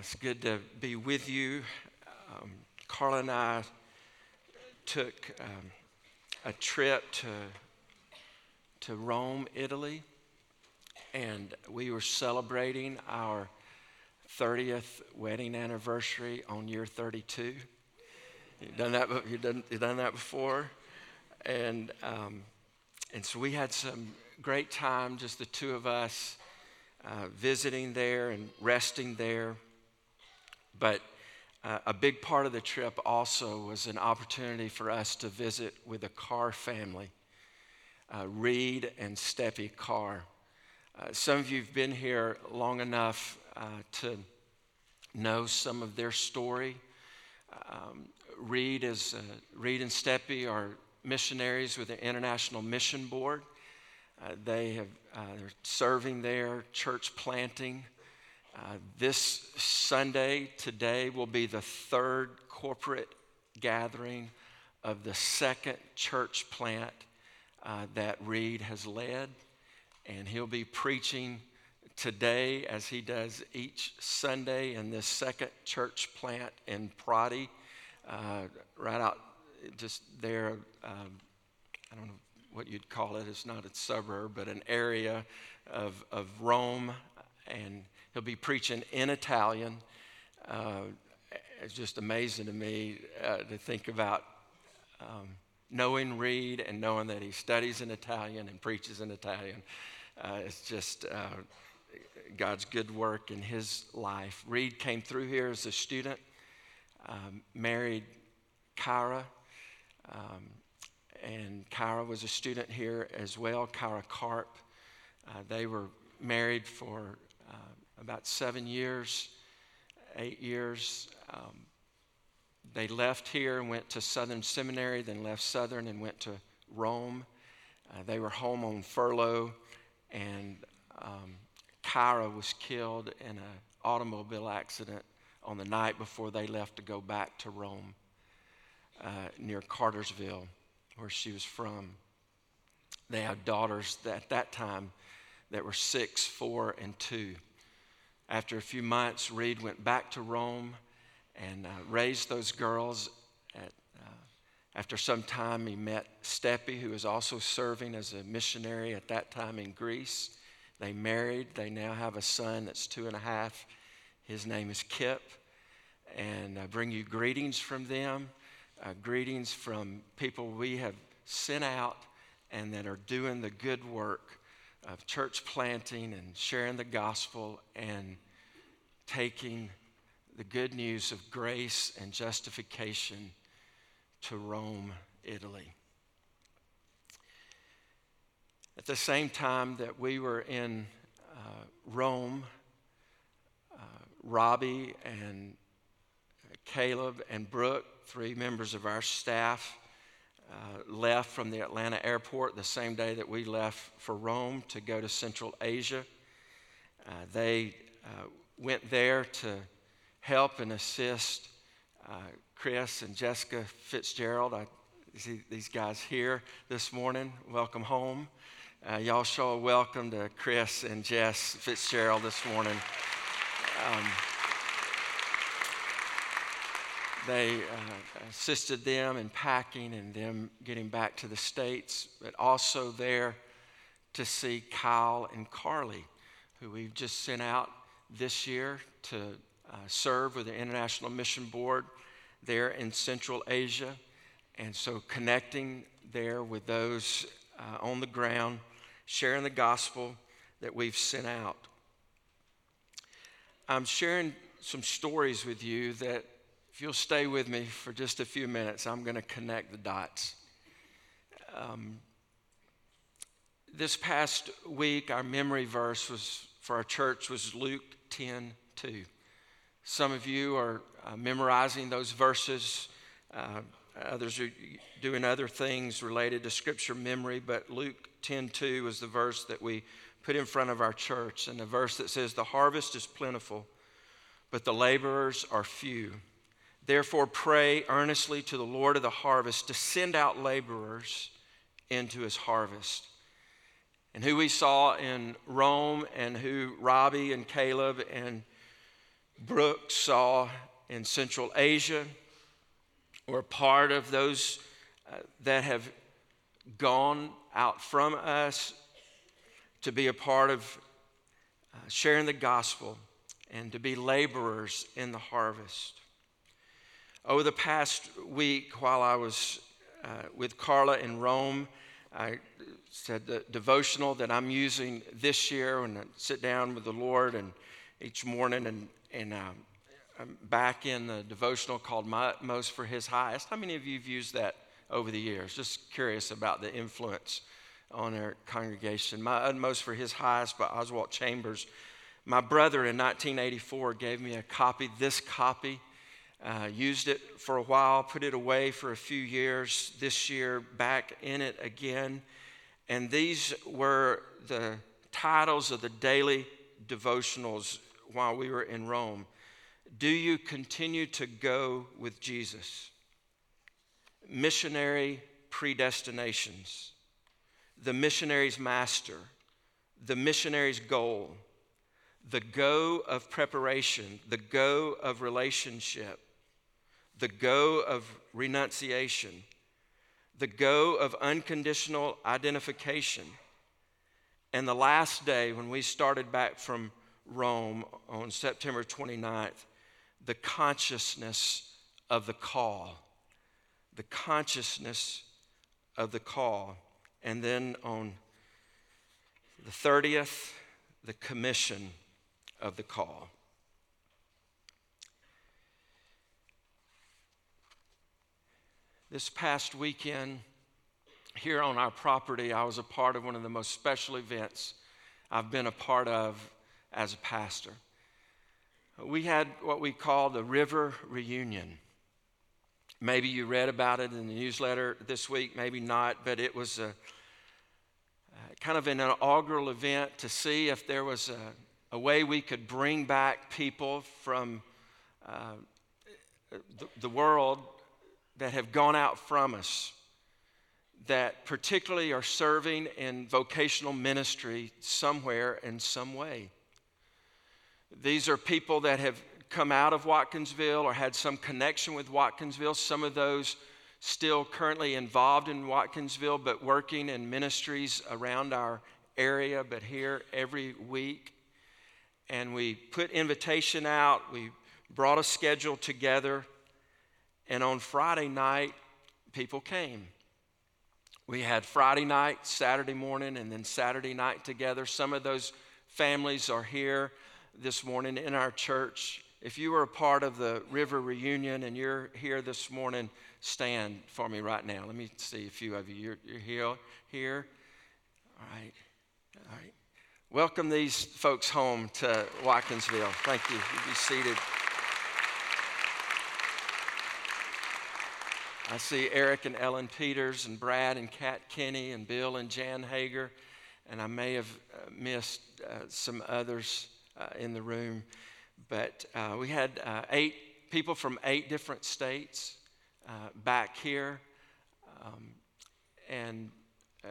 it's good to be with you. Um, Carla and I took um, a trip to, to Rome, Italy, and we were celebrating our 30th wedding anniversary on year 32. You've done that, you've done, you've done that before? And, um, and so we had some great time, just the two of us, uh, visiting there and resting there. But uh, a big part of the trip also was an opportunity for us to visit with the Carr family, uh, Reed and Steppy Carr. Uh, some of you have been here long enough uh, to know some of their story. Um, Reed, is, uh, Reed and Steppy are missionaries with the International Mission Board. Uh, they have, they're serving there, church planting. Uh, this Sunday, today, will be the third corporate gathering of the second church plant uh, that Reed has led. And he'll be preaching today, as he does each Sunday, in this second church plant in Prati, uh, right out just there. Um, I don't know what you'd call it, it's not a suburb, but an area of, of Rome. And He'll be preaching in Italian. Uh, it's just amazing to me uh, to think about um, knowing Reed and knowing that he studies in Italian and preaches in Italian. Uh, it's just uh, God's good work in his life. Reed came through here as a student, um, married Kyra. Um, and Kyra was a student here as well, Kyra Karp. Uh, they were married for uh, about seven years, eight years. Um, they left here and went to Southern Seminary, then left Southern and went to Rome. Uh, they were home on furlough, and um, Kyra was killed in an automobile accident on the night before they left to go back to Rome uh, near Cartersville, where she was from. They had daughters at that time that were six, four, and two. After a few months, Reed went back to Rome and uh, raised those girls. At, uh, after some time, he met Steppy, who was also serving as a missionary at that time in Greece. They married. They now have a son that's two and a half. His name is Kip. And I bring you greetings from them, uh, greetings from people we have sent out and that are doing the good work of church planting and sharing the gospel and taking the good news of grace and justification to Rome, Italy. At the same time that we were in uh, Rome, uh, Robbie and Caleb and Brooke, three members of our staff, uh, left from the Atlanta airport the same day that we left for Rome to go to Central Asia. Uh, they uh, went there to help and assist uh, Chris and Jessica Fitzgerald. I see these guys here this morning. Welcome home. Uh, y'all show a welcome to Chris and Jess Fitzgerald this morning. Um, they uh, assisted them in packing and them getting back to the States, but also there to see Kyle and Carly, who we've just sent out this year to uh, serve with the International Mission Board there in Central Asia. And so connecting there with those uh, on the ground, sharing the gospel that we've sent out. I'm sharing some stories with you that if you'll stay with me for just a few minutes, I'm going to connect the dots. Um, this past week, our memory verse was for our church was Luke 10 2. Some of you are uh, memorizing those verses. Uh, others are doing other things related to scripture memory, but Luke 10 2 is the verse that we put in front of our church, and the verse that says, The harvest is plentiful, but the laborers are few. Therefore, pray earnestly to the Lord of the harvest to send out laborers into his harvest. And who we saw in Rome, and who Robbie and Caleb and Brooke saw in Central Asia. We're part of those uh, that have gone out from us to be a part of uh, sharing the gospel and to be laborers in the harvest. Over the past week, while I was uh, with Carla in Rome, I said the devotional that I'm using this year when I sit down with the Lord and each morning and, and uh, I'm back in the devotional called My Utmost for His Highest. How many of you have used that over the years? Just curious about the influence on our congregation. My Utmost for His Highest by Oswald Chambers. My brother in 1984 gave me a copy, this copy. Uh, used it for a while, put it away for a few years. This year, back in it again. And these were the titles of the daily devotionals while we were in Rome. Do you continue to go with Jesus? Missionary predestinations, the missionary's master, the missionary's goal, the go of preparation, the go of relationship, the go of renunciation, the go of unconditional identification. And the last day, when we started back from Rome on September 29th, the consciousness of the call. The consciousness of the call. And then on the 30th, the commission of the call. This past weekend, here on our property, I was a part of one of the most special events I've been a part of as a pastor. We had what we call the River Reunion. Maybe you read about it in the newsletter this week, maybe not, but it was a, kind of an inaugural event to see if there was a, a way we could bring back people from uh, the, the world that have gone out from us that particularly are serving in vocational ministry somewhere in some way. These are people that have come out of Watkinsville or had some connection with Watkinsville. Some of those still currently involved in Watkinsville, but working in ministries around our area, but here every week. And we put invitation out, we brought a schedule together and on Friday night, people came. We had Friday night, Saturday morning, and then Saturday night together. Some of those families are here this morning in our church. If you were a part of the River Reunion and you're here this morning, stand for me right now. Let me see a few of you. You're, you're here, here. All right. All right. Welcome these folks home to Watkinsville. Thank you. You be seated. I see Eric and Ellen Peters and Brad and Kat Kinney and Bill and Jan Hager, and I may have uh, missed uh, some others uh, in the room. But uh, we had uh, eight people from eight different states uh, back here, um, and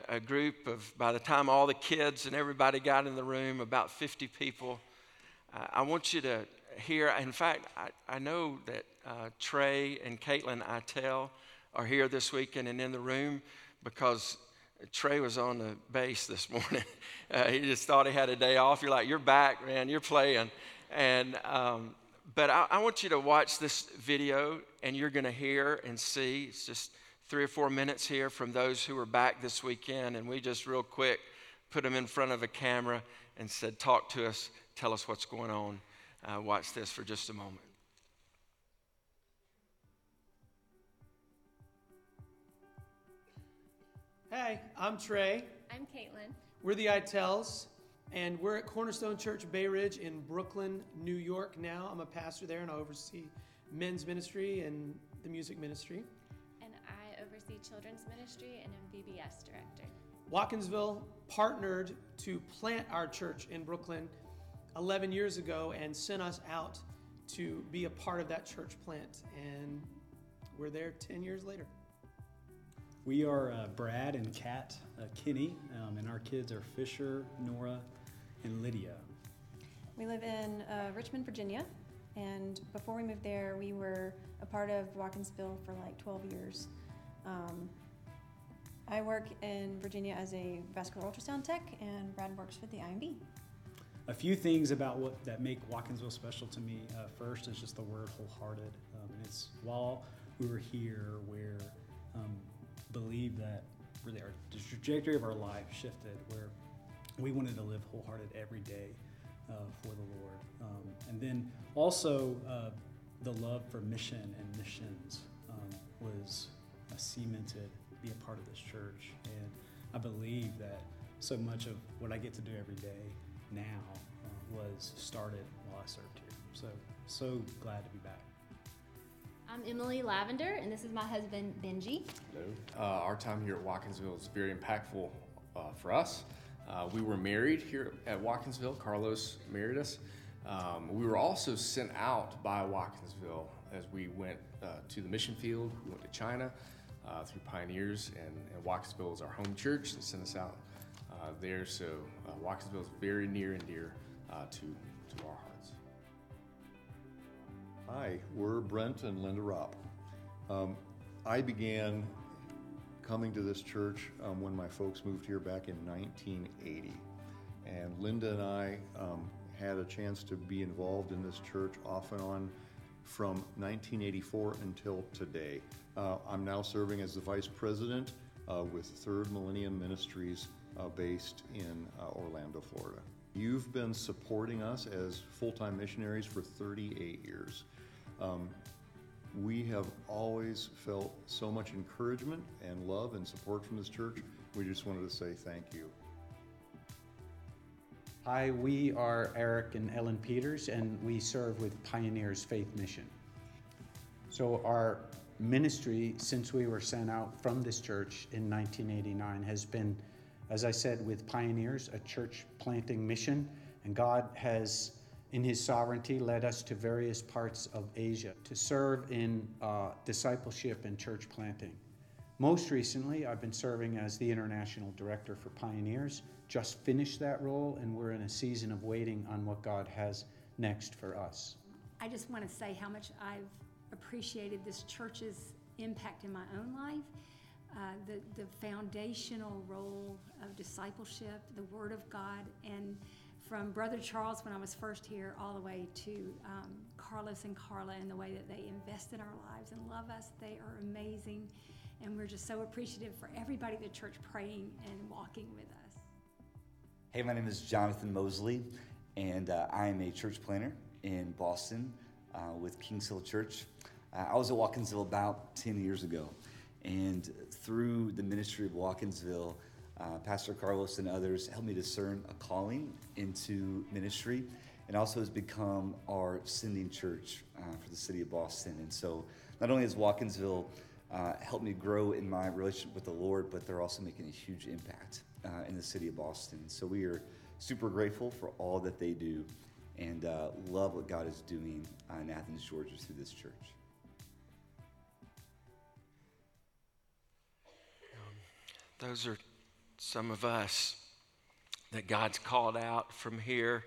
a group of, by the time all the kids and everybody got in the room, about 50 people. I want you to hear, in fact, I, I know that Trey and Caitlin Itel are here this weekend and in the room because Trey was on the bass this morning. Uh, he just thought he had a day off. You're like, you're back, man. You're playing. And um, but I, I, want you to watch this video, and you're going to hear and see. It's just three or four minutes here from those who were back this weekend, and we just real quick put them in front of a camera and said, "Talk to us. Tell us what's going on." Uh, watch this for just a moment. Hey, I'm Trey. I'm Caitlin. We're the Itels, and we're at Cornerstone Church Bay Ridge in Brooklyn, New York now. I'm a pastor there, and I oversee men's ministry and the music ministry. And I oversee children's ministry and am VBS director. Watkinsville partnered to plant our church in Brooklyn 11 years ago and sent us out to be a part of that church plant. And we're there 10 years later. We are uh, Brad and Kat uh, Kinney, um, and our kids are Fisher, Nora, and Lydia. We live in uh, Richmond, Virginia, And before we moved there, we were a part of Watkinsville for like 12 years. Um, I work in Virginia as a vascular ultrasound tech, and Brad works for the IMB. A few things about what that make Watkinsville special to me. Uh, first is just the word wholehearted, um, and it's while we were here, where um, believe that really our the trajectory of our life shifted, where we wanted to live wholehearted every day uh, for the Lord, um, and then also uh, the love for mission and missions um, was uh, cemented, to be a part of this church, and I believe that so much of what I get to do every day now uh, was started while I served here. So, so glad to be back. I'm Emily Lavender, and this is my husband, Benji. Uh, our time here at Watkinsville is very impactful uh, for us. Uh, we were married here at Watkinsville. Carlos married us. Um, we were also sent out by Watkinsville as we went uh, to the mission field. We went to China uh, through Pioneers, and, and Watkinsville is our home church. They sent us out uh, there. So Watkinsville is very near and dear to, to our hearts. Hi, we're Brent and Linda Ropp. Um, I began coming to this church um, when my folks moved here back in 1980. And Linda and I um, had a chance to be involved in this church off and on from 1984 until today. Uh, I'm now serving as the vice president uh, with Third Millennium Ministries uh, based in uh, Orlando, Florida. You've been supporting us as full time missionaries for 38 years. Um, we have always felt so much encouragement and love and support from this church. We just wanted to say thank you. Hi, we are Eric and Ellen Peters, and we serve with Pioneers Faith Mission. So, our ministry, since we were sent out from this church in 1989, has been, as I said, with Pioneers, a church planting mission, and God has in his sovereignty, led us to various parts of Asia to serve in uh, discipleship and church planting. Most recently, I've been serving as the international director for Pioneers. Just finished that role, and we're in a season of waiting on what God has next for us. I just want to say how much I've appreciated this church's impact in my own life. Uh, the, the foundational role of discipleship, the Word of God, and from Brother Charles when I was first here all the way to um, Carlos and Carla and the way that they invest in our lives and love us. They are amazing. And we're just so appreciative for everybody at the church praying and walking with us. Hey, my name is Jonathan Mosley, and uh, I am a church planter in Boston uh, with Kings Hill Church. Uh, I was at Watkinsville about 10 years ago, and through the ministry of Watkinsville, uh, Pastor Carlos and others helped me discern a calling into ministry and also has become our sending church uh, for the city of Boston. And so not only has Watkinsville uh, helped me grow in my relationship with the Lord, but they're also making a huge impact uh, in the city of Boston. So we are super grateful for all that they do and uh, love what God is doing in Athens, Georgia through this church. Those are some of us that God's called out from here,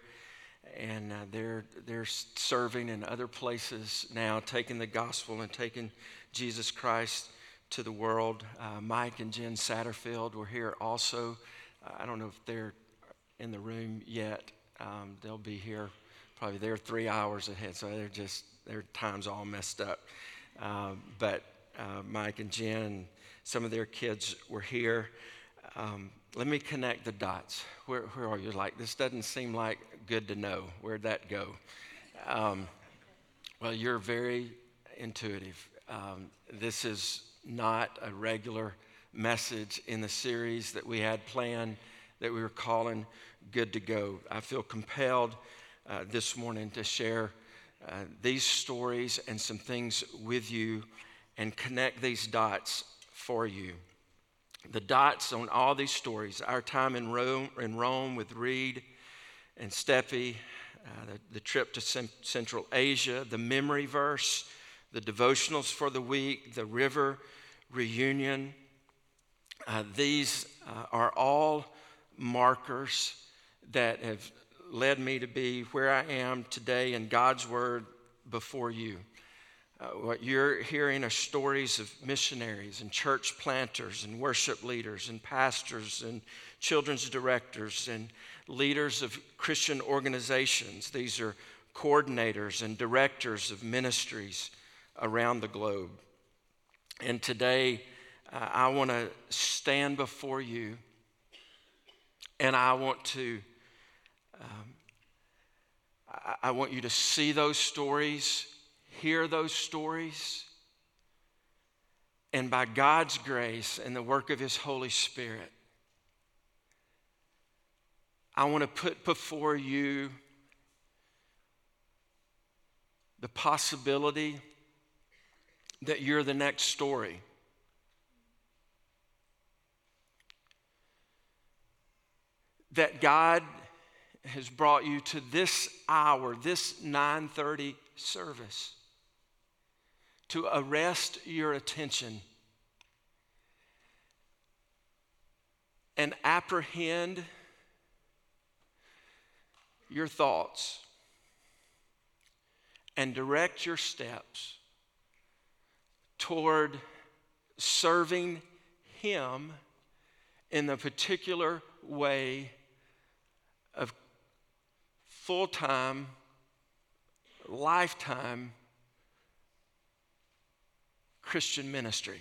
and uh, they're, they're serving in other places now, taking the gospel and taking Jesus Christ to the world. Uh, Mike and Jen Satterfield were here also. Uh, I don't know if they're in the room yet. Um, they'll be here probably they're three hours ahead, so they're just their time's all messed up. Uh, but uh, Mike and Jen some of their kids were here um, let me connect the dots. Where, where are you? Like, this doesn't seem like good to know. Where'd that go? Um, well, you're very intuitive. Um, this is not a regular message in the series that we had planned that we were calling Good to Go. I feel compelled uh, this morning to share uh, these stories and some things with you and connect these dots for you the dots on all these stories our time in Rome, in Rome with Reed and Steffi, uh, the, the, trip to Central Asia, the memory verse, the devotionals for the week, the river reunion. Uh, these uh, are all markers that have led me to be where I am today in God's Word before you. Uh, what you're hearing are stories of missionaries and church planters and worship leaders and pastors and children's directors and leaders of Christian organizations. These are coordinators and directors of ministries around the globe. And today, uh, I want to stand before you and I want to. Um, I, I want you to see those stories, hear those stories, and by God's grace and the work of His Holy Spirit, I want to put before you the possibility that you're the next story. That God has brought you to this hour, this 9:30 service to arrest your attention and apprehend your thoughts and direct your steps toward serving Him in the particular way of full time, lifetime Christian ministry.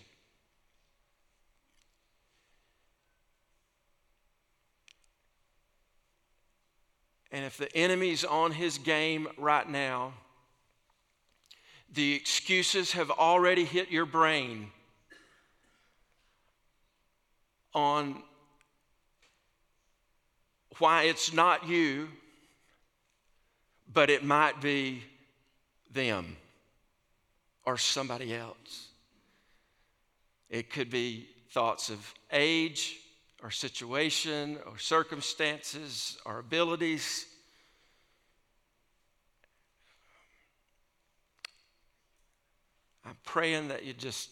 And if the enemy's on his game right now, the excuses have already hit your brain on why it's not you, but it might be them or somebody else. It could be thoughts of age or situation or circumstances or abilities. I'm praying that you just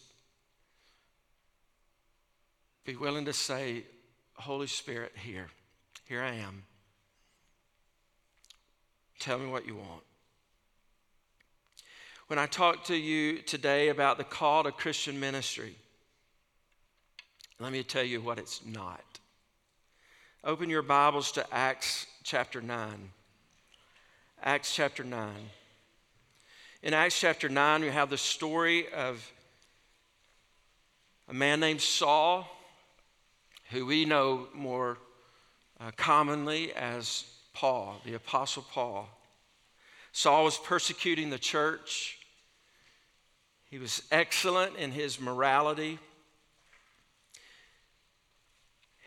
be willing to say, Holy Spirit, here, here I am. Tell me what you want. When I talk to you today about the call to Christian ministry, let me tell you what it's not. Open your Bibles to Acts chapter 9. Acts chapter 9. In Acts chapter 9, we have the story of a man named Saul, who we know more uh, commonly as Paul, the Apostle Paul. Saul was persecuting the church. He was excellent in his morality.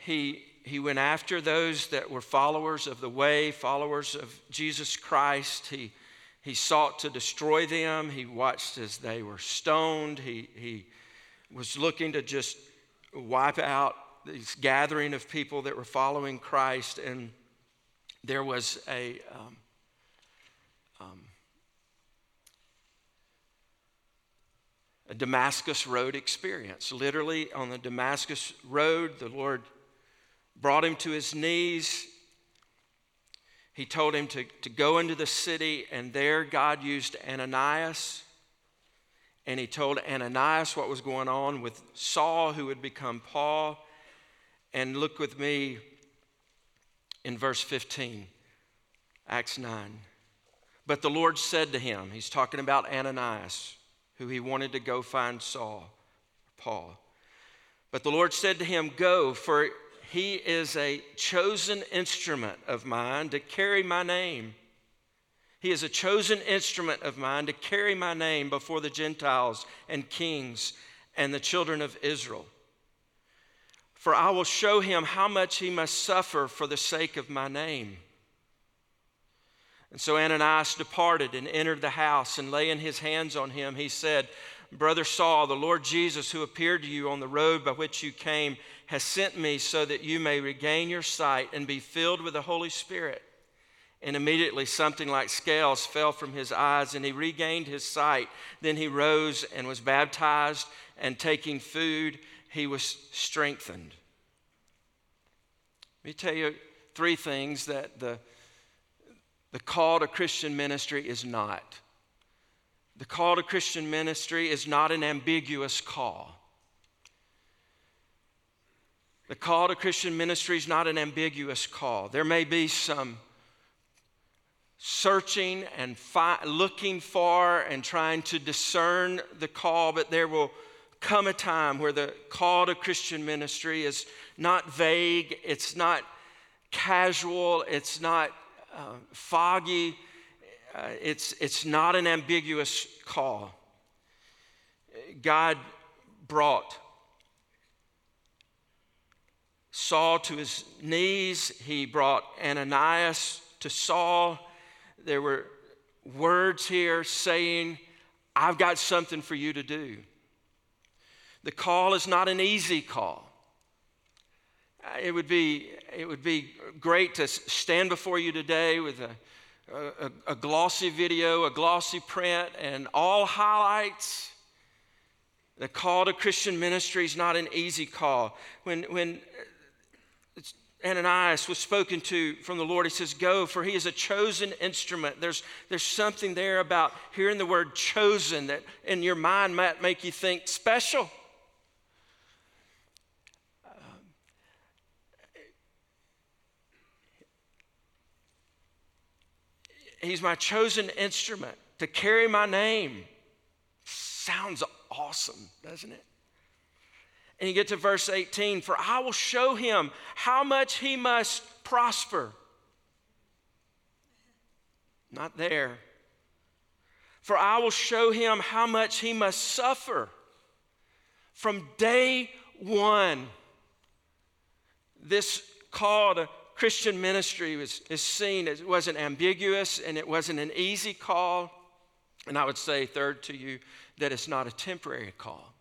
He, he went after those that were followers of the way, followers of Jesus Christ. He, he sought to destroy them. He watched as they were stoned. He, he was looking to just wipe out this gathering of people that were following Christ. And there was a, um, um, a Damascus Road experience. Literally, on the Damascus Road, the Lord brought him to his knees. He told him to, to go into the city, and there God used Ananias. And he told Ananias what was going on with Saul, who would become Paul. And look with me in verse 15, Acts 9. But the Lord said to him, He's talking about Ananias, who he wanted to go find Saul, Paul. But the Lord said to him, Go, for he is a chosen instrument of mine to carry my name. He is a chosen instrument of mine to carry my name before the Gentiles and kings and the children of Israel. For I will show him how much he must suffer for the sake of my name. And so Ananias departed and entered the house, and laying his hands on him, he said, Brother Saul, the Lord Jesus, who appeared to you on the road by which you came, has sent me so that you may regain your sight and be filled with the Holy Spirit. And immediately something like scales fell from his eyes, and he regained his sight. Then he rose and was baptized, and taking food, he was strengthened. Let me tell you three things that the, the call to Christian ministry is not. The call to Christian ministry is not an ambiguous call. The call to Christian ministry is not an ambiguous call. There may be some searching and fi- looking for and trying to discern the call, but there will come a time where the call to Christian ministry is not vague, it's not casual, it's not uh, foggy, uh, it's, it's not an ambiguous call. God brought Saul to his knees, he brought Ananias to Saul. There were words here saying, I've got something for you to do. The call is not an easy call. Uh, it would be, it would be great to stand before you today with a, a, a glossy video, a glossy print, and all highlights. The call to Christian ministry is not an easy call. When, when uh, Ananias was spoken to from the Lord. He says, Go, for he is a chosen instrument. There's, there's something there about hearing the word chosen that in your mind might make you think special. He's my chosen instrument to carry my name. Sounds awesome, doesn't it? And you get to verse 18 For I will show him how much he must prosper. Not there. For I will show him how much he must suffer. From day one, this call to Christian ministry was, is seen as it wasn't ambiguous and it wasn't an easy call. And I would say, third to you, that it's not a temporary call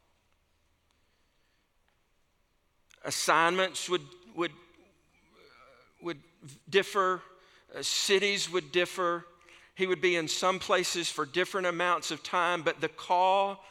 assignments would, would, would differ, uh, cities would differ. He would be in some places for different amounts of time, but the call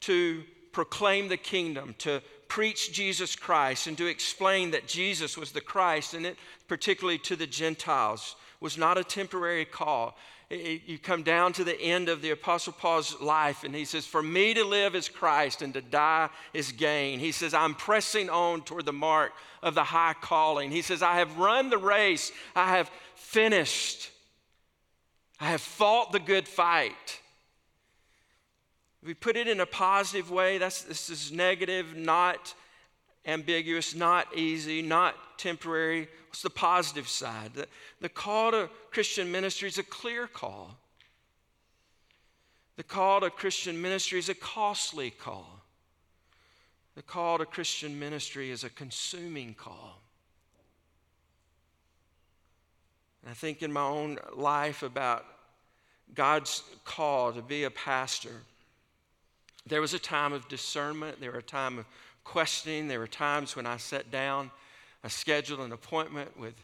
to proclaim the kingdom, to preach Jesus Christ, and to explain that Jesus was the Christ, and it, particularly to the Gentiles, was not a temporary call you come down to the end of the Apostle Paul's life, and he says, For me to live is Christ, and to die is gain. He says, I'm pressing on toward the mark of the high calling. He says, I have run the race, I have finished, I have fought the good fight. If we put it in a positive way, that's, this is negative, not ambiguous, not easy, not temporary. What's the positive side? The, the call to Christian ministry is a clear call. The call to Christian ministry is a costly call. The call to Christian ministry is a consuming call. And I think in my own life about God's call to be a pastor. There was a time of discernment, there were a time of questioning. There were times when I sat down, I scheduled an appointment with,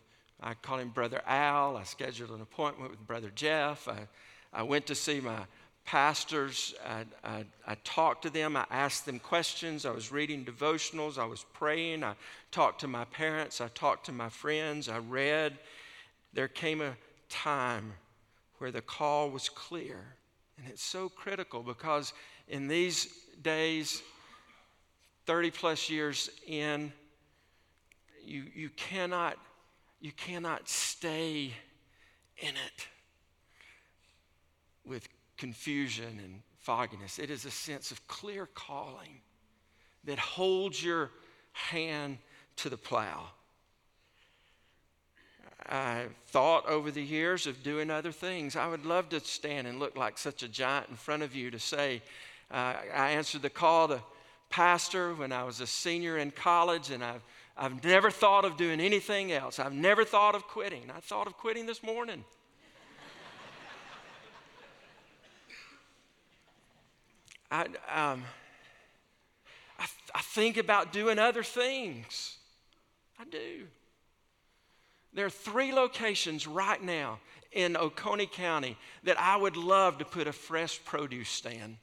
I call him Brother Al. I scheduled an appointment with Brother Jeff. I, I went to see my pastors. I, I, I, talked to them. I asked them questions. I was reading devotionals. I was praying. I talked to my parents. I talked to my friends. I read. There came a time where the call was clear. And it's so critical because in these days, 30 plus years in, you, you, cannot, you cannot stay in it with confusion and fogginess. It is a sense of clear calling that holds your hand to the plow. I've thought over the years of doing other things. I would love to stand and look like such a giant in front of you to say, uh, I answered the call to pastor when I was a senior in college, and I've, I've never thought of doing anything else. I've never thought of quitting. I thought of quitting this morning. I, um, I, I think about doing other things. I do. There are three locations right now in Oconee County that I would love to put a fresh produce stand.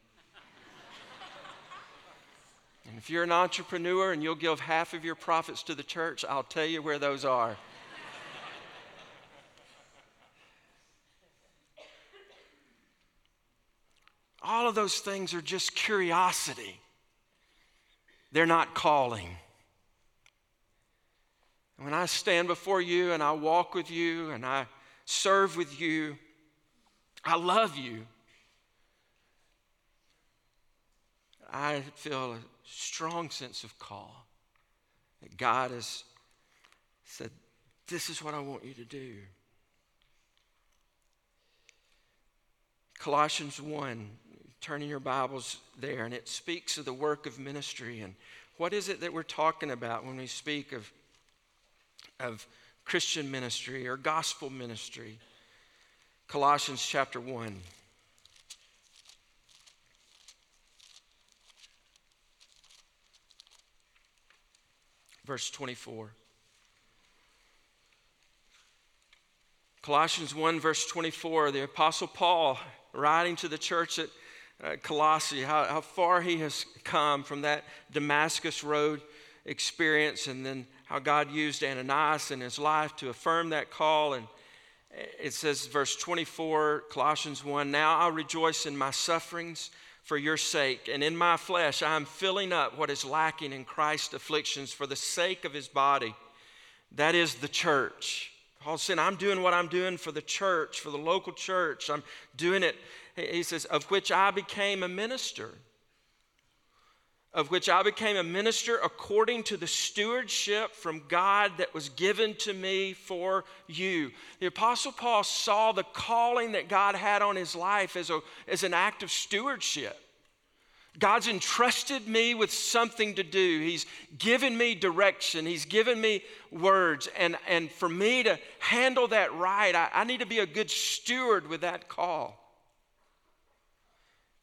And if you're an entrepreneur and you'll give half of your profits to the church, I'll tell you where those are. All of those things are just curiosity. They're not calling. When I stand before you and I walk with you and I serve with you, I love you. I feel strong sense of call that God has said, This is what I want you to do. Colossians 1, turning your Bibles there, and it speaks of the work of ministry. And what is it that we're talking about when we speak of, of Christian ministry or gospel ministry? Colossians chapter 1. Verse 24. Colossians 1, verse 24, the Apostle Paul writing to the church at uh, Colossae, how, how far he has come from that Damascus Road experience, and then how God used Ananias in his life to affirm that call. And it says, verse 24, Colossians 1 Now I rejoice in my sufferings for your sake, and in my flesh I am filling up what is lacking in Christ's afflictions for the sake of his body. That is the church. Paul said, I'm doing what I'm doing for the church, for the local church. I'm doing it, he says, of which I became a minister. Of which I became a minister according to the stewardship from God that was given to me for you. The Apostle Paul saw the calling that God had on his life as, a, as an act of stewardship. God's entrusted me with something to do. He's given me direction. He's given me words. And, and for me to handle that right, I, I need to be a good steward with that call.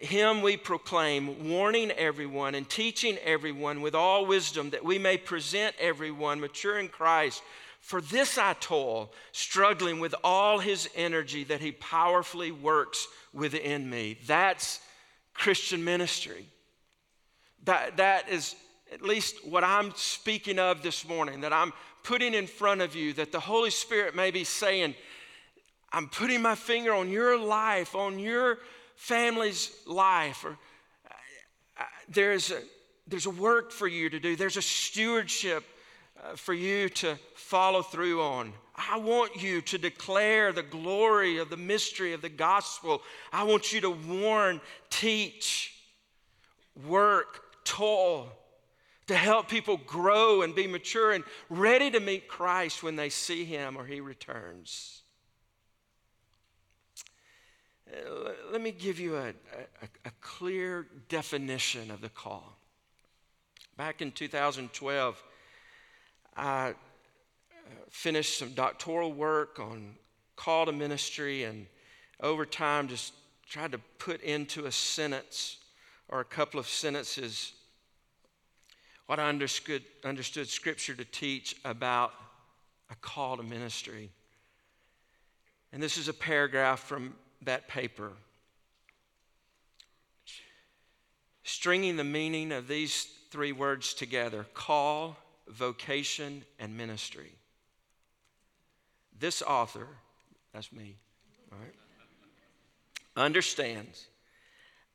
him we proclaim, warning everyone and teaching everyone with all wisdom that we may present everyone mature in Christ. For this I toil, struggling with all his energy that he powerfully works within me. That's Christian ministry. That, that is at least what I'm speaking of this morning, that I'm putting in front of you, that the Holy Spirit may be saying, I'm putting my finger on your life, on your family's life, or uh, there's a, there's a work for you to do, there's a stewardship uh, for you to follow through on. I want you to declare the glory of the mystery of the gospel. I want you to warn, teach, work, toil to help people grow and be mature and ready to meet Christ when they see him or he returns. Uh, let me give you a, a, a clear definition of the call. Back in 2012, I uh, finished some doctoral work on call to ministry, and over time, just tried to put into a sentence or a couple of sentences what I understood, understood Scripture to teach about a call to ministry. And this is a paragraph from that paper. Stringing the meaning of these three words together call, vocation, and ministry. This author, that's me, all right, understands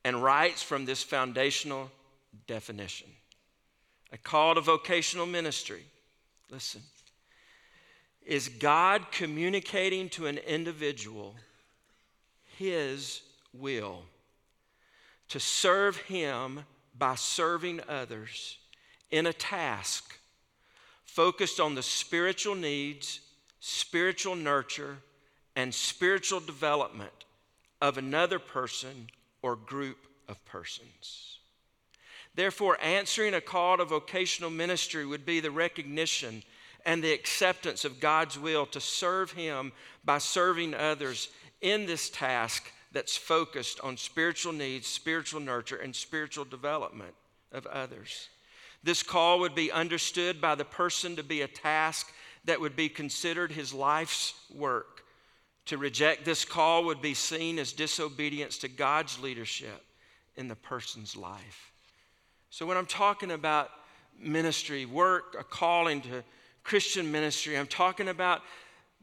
and writes from this foundational definition. A call to vocational ministry, listen, is God communicating to an individual his will to serve him by serving others in a task focused on the spiritual needs, spiritual nurture, and spiritual development of another person or group of persons. Therefore, answering a call to vocational ministry would be the recognition and the acceptance of God's will to serve Him by serving others in this task that's focused on spiritual needs, spiritual nurture, and spiritual development of others. This call would be understood by the person to be a task that would be considered his life's work. To reject this call would be seen as disobedience to God's leadership in the person's life. So, when I'm talking about ministry, work, a calling to Christian ministry, I'm talking about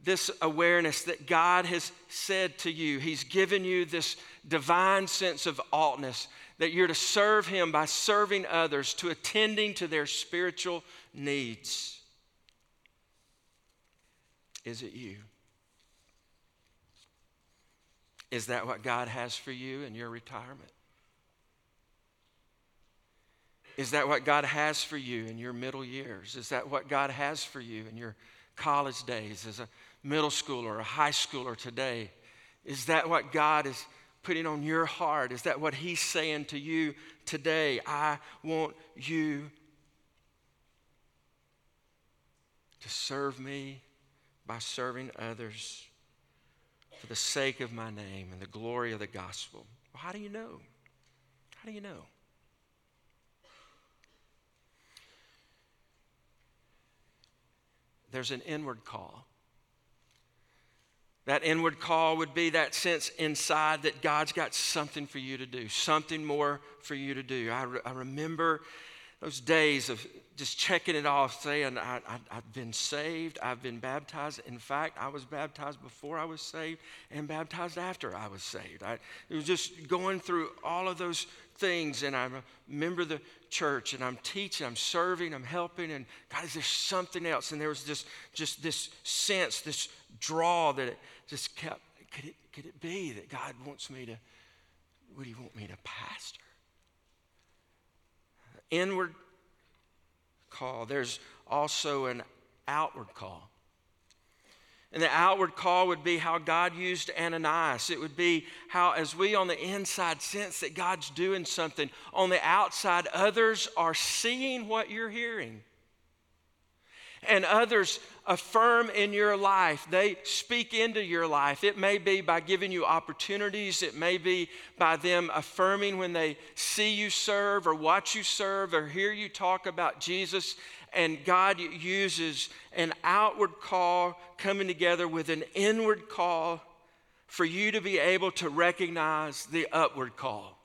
this awareness that God has said to you. He's given you this divine sense of oughtness that you're to serve Him by serving others, to attending to their spiritual needs. Is it you? Is that what God has for you in your retirement? Is that what God has for you in your middle years? Is that what God has for you in your college days as a middle schooler or a high schooler today? Is that what God is putting on your heart? Is that what He's saying to you today? I want you to serve me by serving others for the sake of my name and the glory of the gospel. Well, how do you know? How do you know? There's an inward call. That inward call would be that sense inside that God's got something for you to do, something more for you to do. I, re- I remember those days of just checking it off, saying, I, have been saved, I've been baptized. In fact, I was baptized before I was saved and baptized after I was saved. I, it was just going through all of those things, and I remember the church, and I'm teaching, I'm serving, I'm helping, and God, is there something else? And there was this, just this sense, this draw that it just kept, could it, could it be that God wants me to, would He want me to pastor? Inward call. There's also an outward call. And the outward call would be how God used Ananias. It would be how, as we on the inside sense that God's doing something, on the outside, others are seeing what you're hearing. And others affirm in your life. They speak into your life. It may be by giving you opportunities, it may be by them affirming when they see you serve or watch you serve or hear you talk about Jesus and God uses an outward call coming together with an inward call for you to be able to recognize the upward call.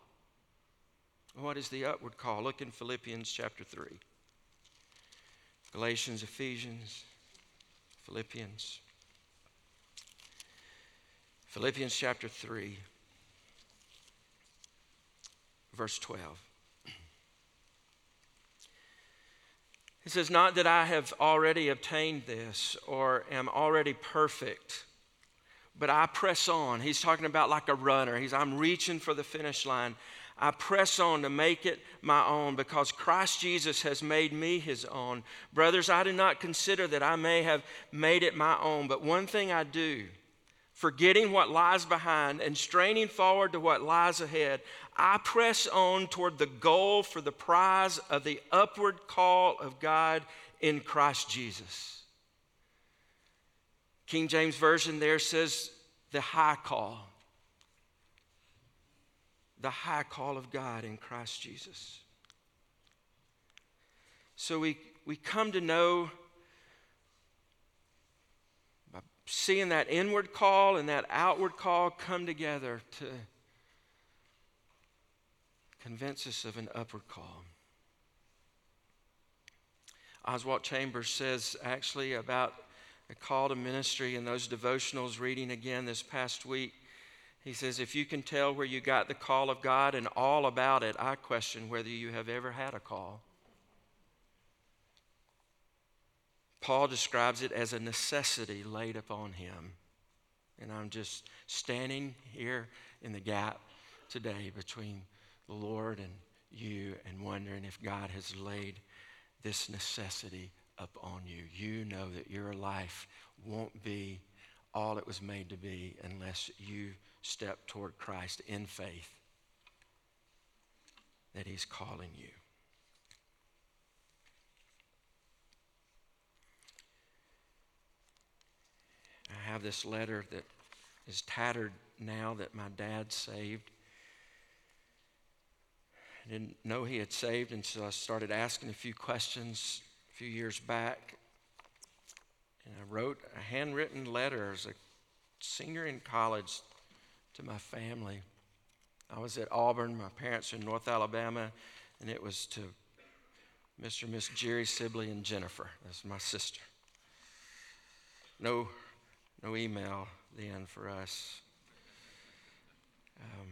What is the upward call? Look in Philippians chapter 3. Galatians, Ephesians, Philippians. Philippians chapter 3, verse 12. He says, Not that I have already obtained this or am already perfect, but I press on. He's talking about like a runner. He's, I'm reaching for the finish line. I press on to make it my own because Christ Jesus has made me his own. Brothers, I do not consider that I may have made it my own, but one thing I do forgetting what lies behind and straining forward to what lies ahead, I press on toward the goal for the prize of the upward call of God in Christ Jesus. King James Version there says the high call. The high call of God in Christ Jesus. So we, we come to know by seeing that inward call and that outward call come together to convince us of an upward call. Oswald Chambers says actually about a call to ministry in those devotionals reading again this past week. He says, If you can tell where you got the call of God and all about it, I question whether you have ever had a call. Paul describes it as a necessity laid upon him. And I'm just standing here in the gap today between the Lord and you and wondering if God has laid this necessity upon you. You know that your life won't be all it was made to be unless you step toward Christ in faith that He's calling you. I have this letter that is tattered now that my dad saved. I didn't know he had saved, and so I started asking a few questions a few years back. And I wrote a handwritten letter as a senior in college to my family. I was at Auburn, my parents are in North Alabama, and it was to Mr. and Miss Jerry Sibley and Jennifer. That's my sister. No, no email then for us. Um,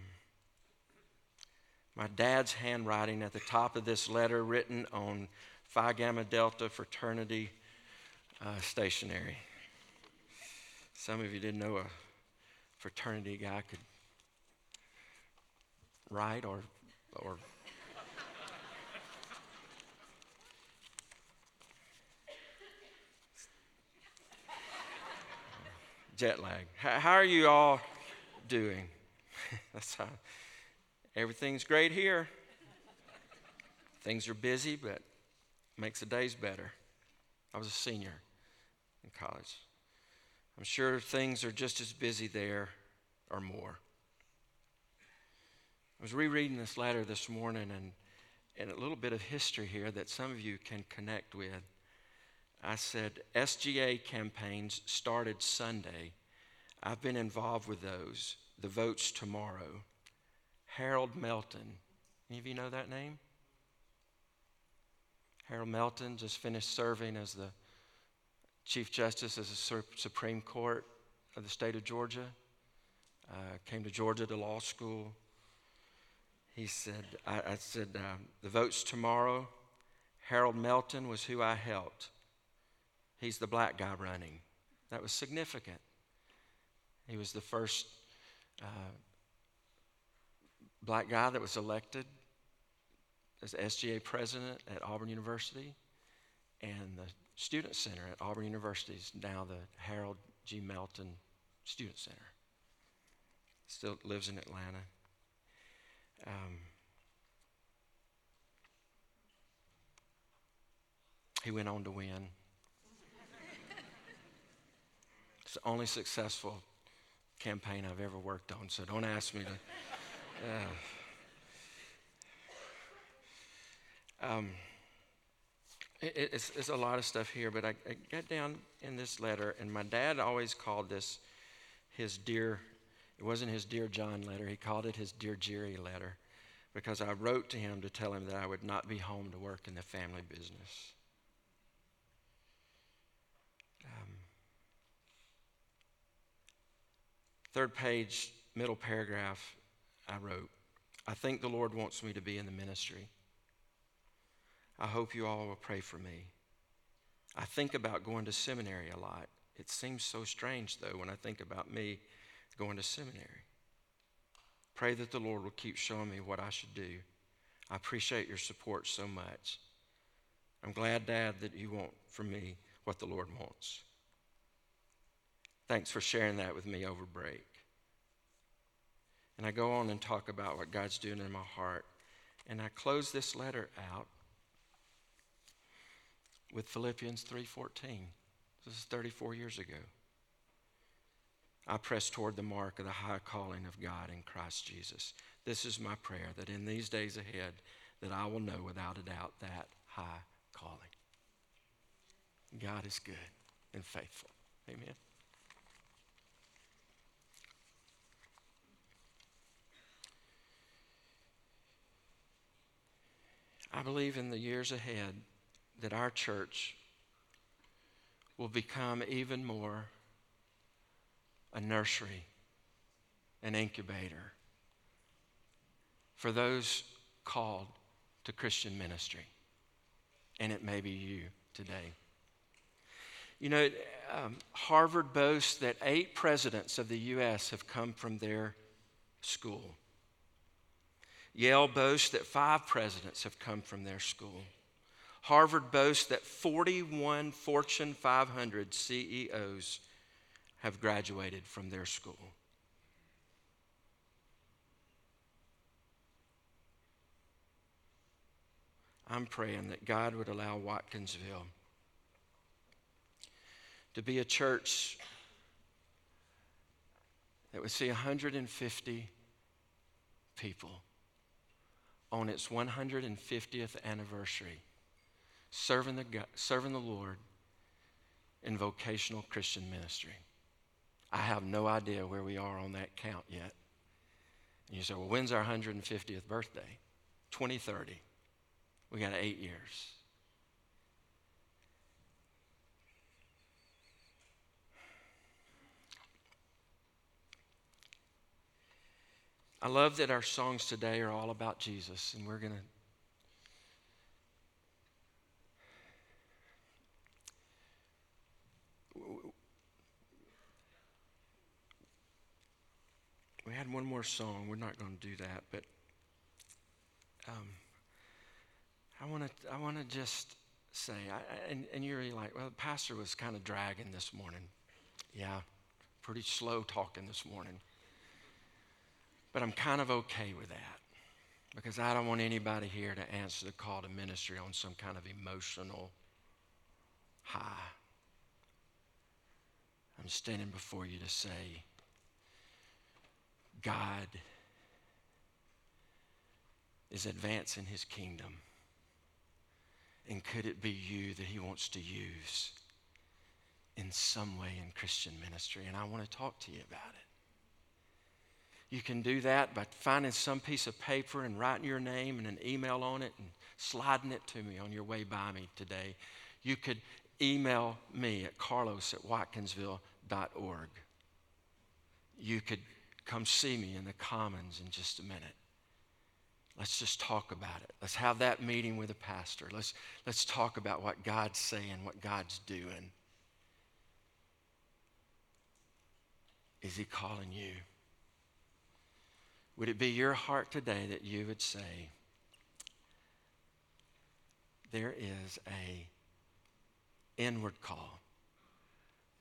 my dad's handwriting at the top of this letter, written on Phi Gamma Delta fraternity uh, stationery. Some of you didn't know a fraternity guy could write or, or jet lag. How, how are you all doing? That's how. Everything's great here. Things are busy, but makes the days better. I was a senior in college. I'm sure things are just as busy there or more. I was rereading this letter this morning and, and a little bit of history here that some of you can connect with. I said, SGA campaigns started Sunday. I've been involved with those. The votes tomorrow. Harold Melton. Any of you know that name? Harold Melton just finished serving as the Chief Justice of the Supreme Court of the state of Georgia. Uh, came to Georgia to law school. He said, I, I said, uh, the vote's tomorrow. Harold Melton was who I helped. He's the black guy running. That was significant. He was the first uh, black guy that was elected as SGA president at Auburn University, and the Student Center at Auburn University is now the Harold G. Melton Student Center. Still lives in Atlanta. Um, he went on to win. it's the only successful campaign I've ever worked on, so don't ask me to. Uh, um, it, it's, it's, a lot of stuff here, but I, I got down in this letter, and my dad always called this his dear, it wasn't his dear John letter, he called it his dear Jerry letter because I wrote to him to tell him that I would not be home to work in the family business. Um, third page, middle paragraph, I wrote, I think the Lord wants me to be in the ministry. I hope you all will pray for me. I think about going to seminary a lot. It seems so strange, though, when I think about me going to seminary. Pray that the Lord will keep showing me what I should do. I appreciate your support so much. I'm glad, Dad, that you want from me what the Lord wants. Thanks for sharing that with me over break. And I go on and talk about what God's doing in my heart. And I close this letter out with Philippians 3:14. This is 34 years ago. I press toward the mark of the high calling of God in Christ Jesus. This is my prayer that in these days ahead that I will know without a doubt that high calling. God is good and faithful. Amen. I believe in the years ahead that our church will become even more a nursery, an incubator for those called to Christian ministry. And it may be you today. You know, um, Harvard boasts that eight presidents of the U.S. have come from their school. Yale boasts that five presidents have come from their school. Harvard boasts that 41 Fortune 500 CEOs have graduated from their school. I'm praying that God would allow Watkinsville to be a church that would see 150 people on its 150th anniversary, serving the, go- serving the Lord in vocational Christian ministry. I have no idea where we are on that count yet. And you say, well, when's our 150th birthday? 2030. We got eight years. I love that our songs today are all about Jesus, and we're going to. We one more song. We're not going to do that, but um, I want to. I want to just say, I- and, and you're like, well, the pastor was kind of dragging this morning. Yeah, pretty slow talking this morning. But I'm kind of okay with that because I don't want anybody here to answer the call to ministry on some kind of emotional high. I'm standing before you to say, God is advancing his kingdom. And could it be you that he wants to use in some way in Christian ministry? And I want to talk to you about it. You can do that by finding some piece of paper and writing your name and an email on it and sliding it to me on your way by me today. You could email me at carlos at watkinsville.org. You could come see me in the Commons in just a minute. Let's just talk about it. Let's have that meeting with the pastor. Let's, let's talk about what God's saying, what God's doing. Is He calling you? Would it be your heart today that you would say, there is a inward call,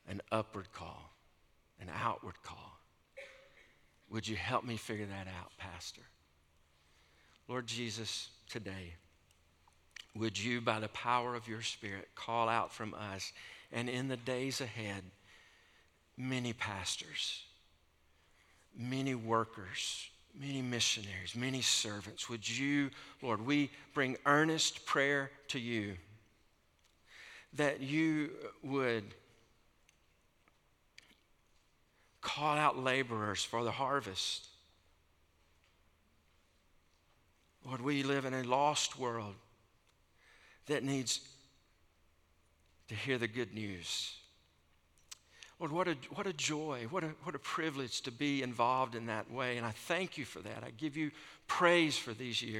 an upward call, an outward call. Would you help me figure that out, Pastor? Lord Jesus, today, would you, by the power of your Spirit, call out from us and in the days ahead, many pastors, many workers, many missionaries, many servants. Would you, Lord, we bring earnest prayer to you that you would call out laborers for the harvest. Lord, we live in a lost world that needs to hear the good news. Lord, what a, what a joy, what a, what a privilege to be involved in that way. And I thank you for that. I give you praise for these years.